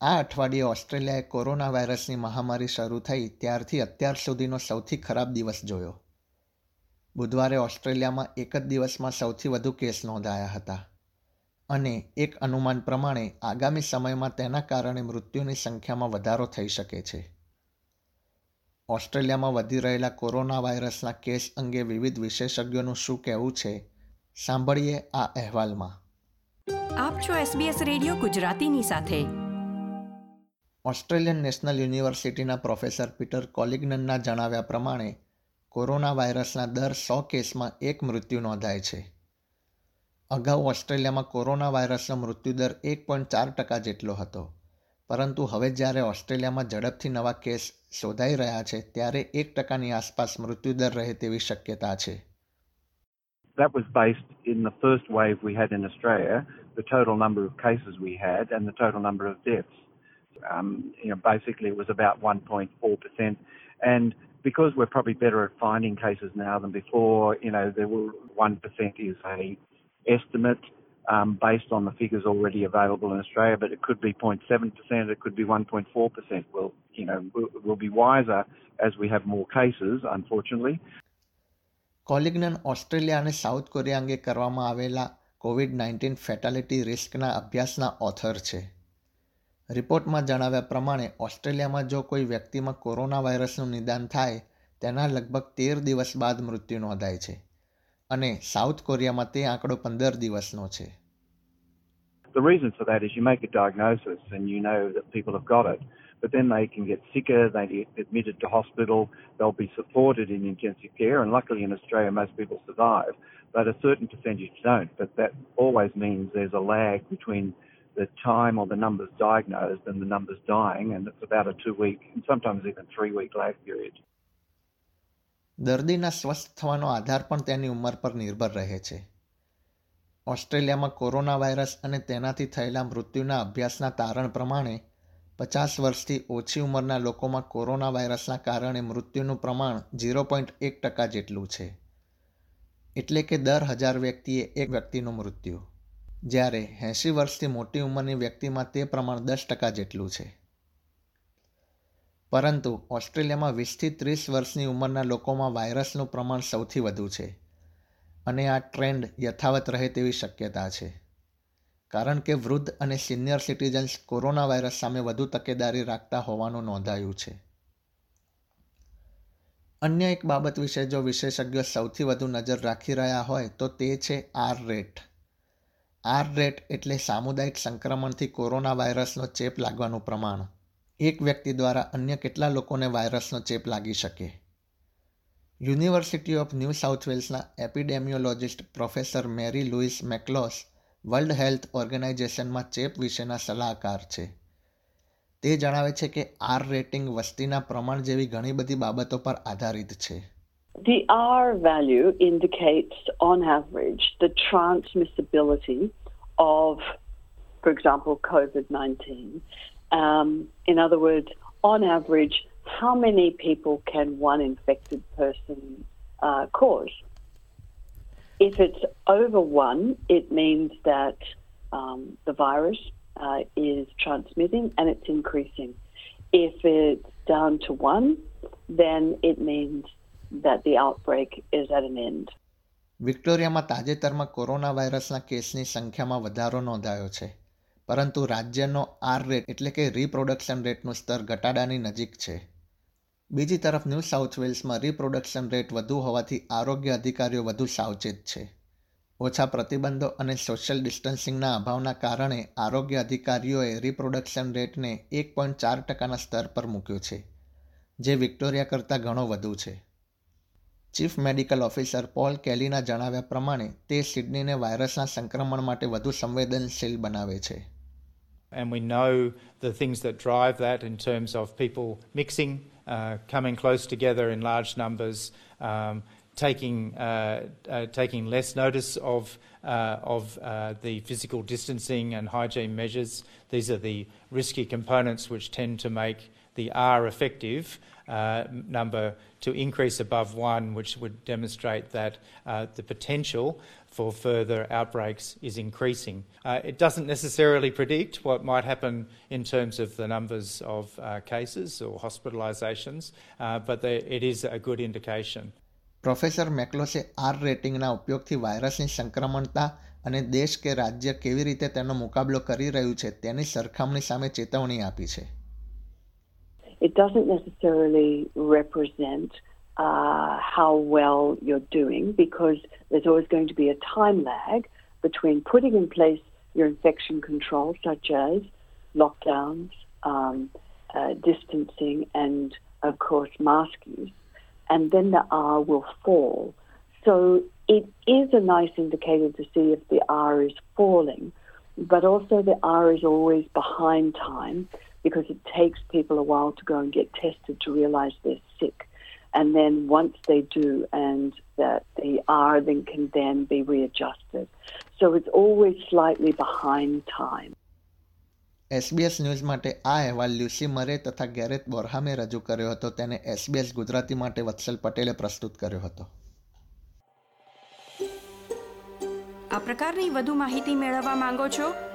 આ અઠવાડિયે ઓસ્ટ્રેલિયાએ કોરોના વાયરસની મહામારી શરૂ થઈ, ત્યારથી અત્યાર સુધીનો સૌથી ખરાબ દિવસ જોયો. બુધવારે ઓસ્ટ્રેલિયામાં એક જ દિવસમાં સૌથી વધુ કેસ નોંધાયા હતા. અને એક અનુમાન પ્રમાણે, આગામી સમયમાં તેના કારણે મૃત્યુની સંખ્યામાં વધારો થઈ શકે છે. ઓસ્ટ્રેલિયામાં વધી રહેલા કોરોના વાયરસના કેસ અંગે વિવિધ વિશેષજ્ઞોનું શું કહેવું છે, સાંભળીએ આ અહેવાલમાં. આપ છો SBS રેડિયો ગુજરાતીની સાથે. ઓસ્ટ્રેલિયન નેશનલ યુનિવર્સિટીના પ્રોફેસર પીટર કોલિગ્નનના જણાવ્યા પ્રમાણે કોરોના વાયરસના દર સો કેસમાં એક મૃત્યુ નોંધાય છે. અગાઉ ઓસ્ટ્રેલિયામાં કોરોના વાયરસનો મૃત્યુદર એક પોઈન્ટ ચાર ટકા જેટલો હતો. પરંતુ હવે જ્યારે ઓસ્ટ્રેલિયામાં ઝડપથી નવા કેસ શોધાઈ રહ્યા છે ત્યારે એક ટકાની આસપાસ મૃત્યુદર રહે તેવી શક્યતા છે. That was based in the first wave we had in Australia, the total number of cases we had and the total number of deaths. Um, you know, basically it was about 1.4%. And because we're probably better at finding cases now than before, you know, there were 1% is a estimate um, based on the figures already available in Australia, but it could be 0.7%, it could be 1.4%. Well, you know, we'll, we'll be wiser as we have more cases, unfortunately. કોલિગ્નન Australia અને south Korea અંગે કરવામાં આવેલા Covid nineteen fatality રિસ્કના અભ્યાસના author છે રિપોર્ટમાં જણાવ્યા પ્રમાણે ઓસ્ટ્રેલિયામાં જો કોઈ વ્યક્તિમાં કોરોના વાયરસનું નિદાન થાય તેના લગભગ તેર દિવસ બાદ મૃત્યુ નોંધાય છે અને સાઉથ કોરિયામાં તે આંકડો પંદર દિવસનો છે The reason for that is you make a diagnosis and you know that people have got it, but then they can get sicker, they get admitted to hospital, they'll be supported in intensive care, and luckily in Australia most people survive, but a certain percentage don't. But that always means there's a lag between the time or the numbers diagnosed and the numbers dying, and it's about a two week and sometimes even three week lag period. દર્દીના સ્વસ્થ થવાનો આધાર પણ તેની ઉંમર પર નિર્ભર રહે છે. ઓસ્ટ્રેલિયામાં કોરોના વાયરસ અને તેનાથી થયેલા મૃત્યુના અભ્યાસના તારણ પ્રમાણે પચાસ વર્ષથી ઓછી ઉંમરના લોકોમાં કોરોના વાયરસના કારણે મૃત્યુનું પ્રમાણ ઝીરો પોઈન્ટ એક ટકા જેટલું છે. એટલે કે દર હજાર વ્યક્તિએ એક વ્યક્તિનું મૃત્યુ. જ્યારે એંશી વર્ષથી મોટી ઉંમરની વ્યક્તિમાં તે પ્રમાણ દસ ટકા જેટલું છે. પરંતુ ઓસ્ટ્રેલિયામાં વીસથી ત્રીસ વર્ષની ઉંમરના લોકોમાં વાયરસનું પ્રમાણ સૌથી વધુ છે અને આ ટ્રેન્ડ યથાવત રહે તેવી શક્યતા છે. કારણ કે વૃદ્ધ અને સિનિયર સિટીઝન્સ કોરોના વાયરસ સામે વધુ તકેદારી રાખતા હોવાનું નોંધાયું છે. અન્ય એક બાબત વિશે જો વિશેષજ્ઞો સૌથી વધુ નજર રાખી રહ્યા હોય તો તે છે આર રેટ આર રેટ એટલે સામુદાયિક સંક્રમણથી કોરોના વાયરસનો ચેપ લાગવાનું પ્રમાણ. એક વ્યક્તિ દ્વારા અન્ય કેટલા લોકોને વાયરસનો ચેપ લાગી શકે? University of new south વેલ્સના epidemiologist professor Mary Louise McLaws world health ઓર્ગેનાઇઝેશનમાં ચેપ વિશેના સલાહકાર છે. તે જણાવે છે કે આર રેટિંગ વસ્તીના પ્રમાણ જેવી ઘણી બધી બાબતો પર આધારિત છે. The R value indicates, on average, the transmissibility of, for example, COVID 19. Um, in other words, on average, how many people can one infected person uh, cause? If it's over one, it means that um, the virus uh, is transmitting and it's increasing. If it's down to one, then it means that the outbreak is at an end. વિક્ટોરિયામાં તાજેતરમાં corona વાયરસના કેસની સંખ્યામાં વધારો નોંધાયો છે, પરંતુ રાજ્યનો R rate એટલે કે રિપ્રોડક્શન રેટનું સ્તર ઘટાડાની નજીક છે. બીજી તરફ ન્યૂ સાઉથ વેલ્સમાં રિપ્રોડક્શન રેટ વધુ હોવાથી આરોગ્ય અધિકારીઓ વધુ સાવચેત છે. ઓછા પ્રતિબંધો અને સોશિયલ ડિસ્ટન્સિંગના અભાવના કારણે આરોગ્ય અધિકારીઓએ રિપ્રોડક્શન રેટને એક પોઈન્ટ ચાર ટકાના સ્તર પર મૂક્યો છે, જે વિક્ટોરિયા કરતાં ઘણો વધુ છે. ચીફ મેડિકલ ઓફિસર પોલ કેલીના જણાવ્યા પ્રમાણે તે સિડનીને વાયરસના સંક્રમણ માટે વધુ સંવેદનશીલ બનાવે છે And we know the things that drive that in terms of people mixing, uh, coming close together in large numbers, um, taking, uh, uh, taking less notice of, uh, of uh, the physical distancing and hygiene measures. These are the risky components which tend to make the R effective uh, number to increase above one, which would demonstrate that uh, the potential for further outbreaks is increasing. Uh, it doesn't necessarily predict what might happen in terms of the numbers of uh, cases or hospitalisations, uh, but they, it is a good indication. Professor મેકલોસે R રેટિંગના ઉપયોગથી વાયરસની સંક્રમણતા અને દેશ કે રાજ્ય કેવી રીતે તેનો મુકાબલો કરી રહ્યું છે તેની સરખામણી સામે ચેતવણી આપી છે It doesn't necessarily represent uh, how well you're doing because there's always going to be a time lag between putting in place your infection control, such as lockdowns, um, uh, distancing, and of course mask use, and then the R will fall. So it is a nice indicator to see if the R is falling, but also the R is always behind time because it takes people a while to go and get tested to realize they're sick. And then once they do, and that they are, then can then be readjusted. So it's always slightly behind time. SBS news માટે આ અહેવાલ Lucy મરે તથા ગેરેત બોરહામે રજૂ કર્યો હતો તેને SBS Gujarati માટે વત્સલ પટેલે પ્રસ્તુત કર્યો હતો આ પ્રકારની વધુ માહિતી મેળવવા માંગો છો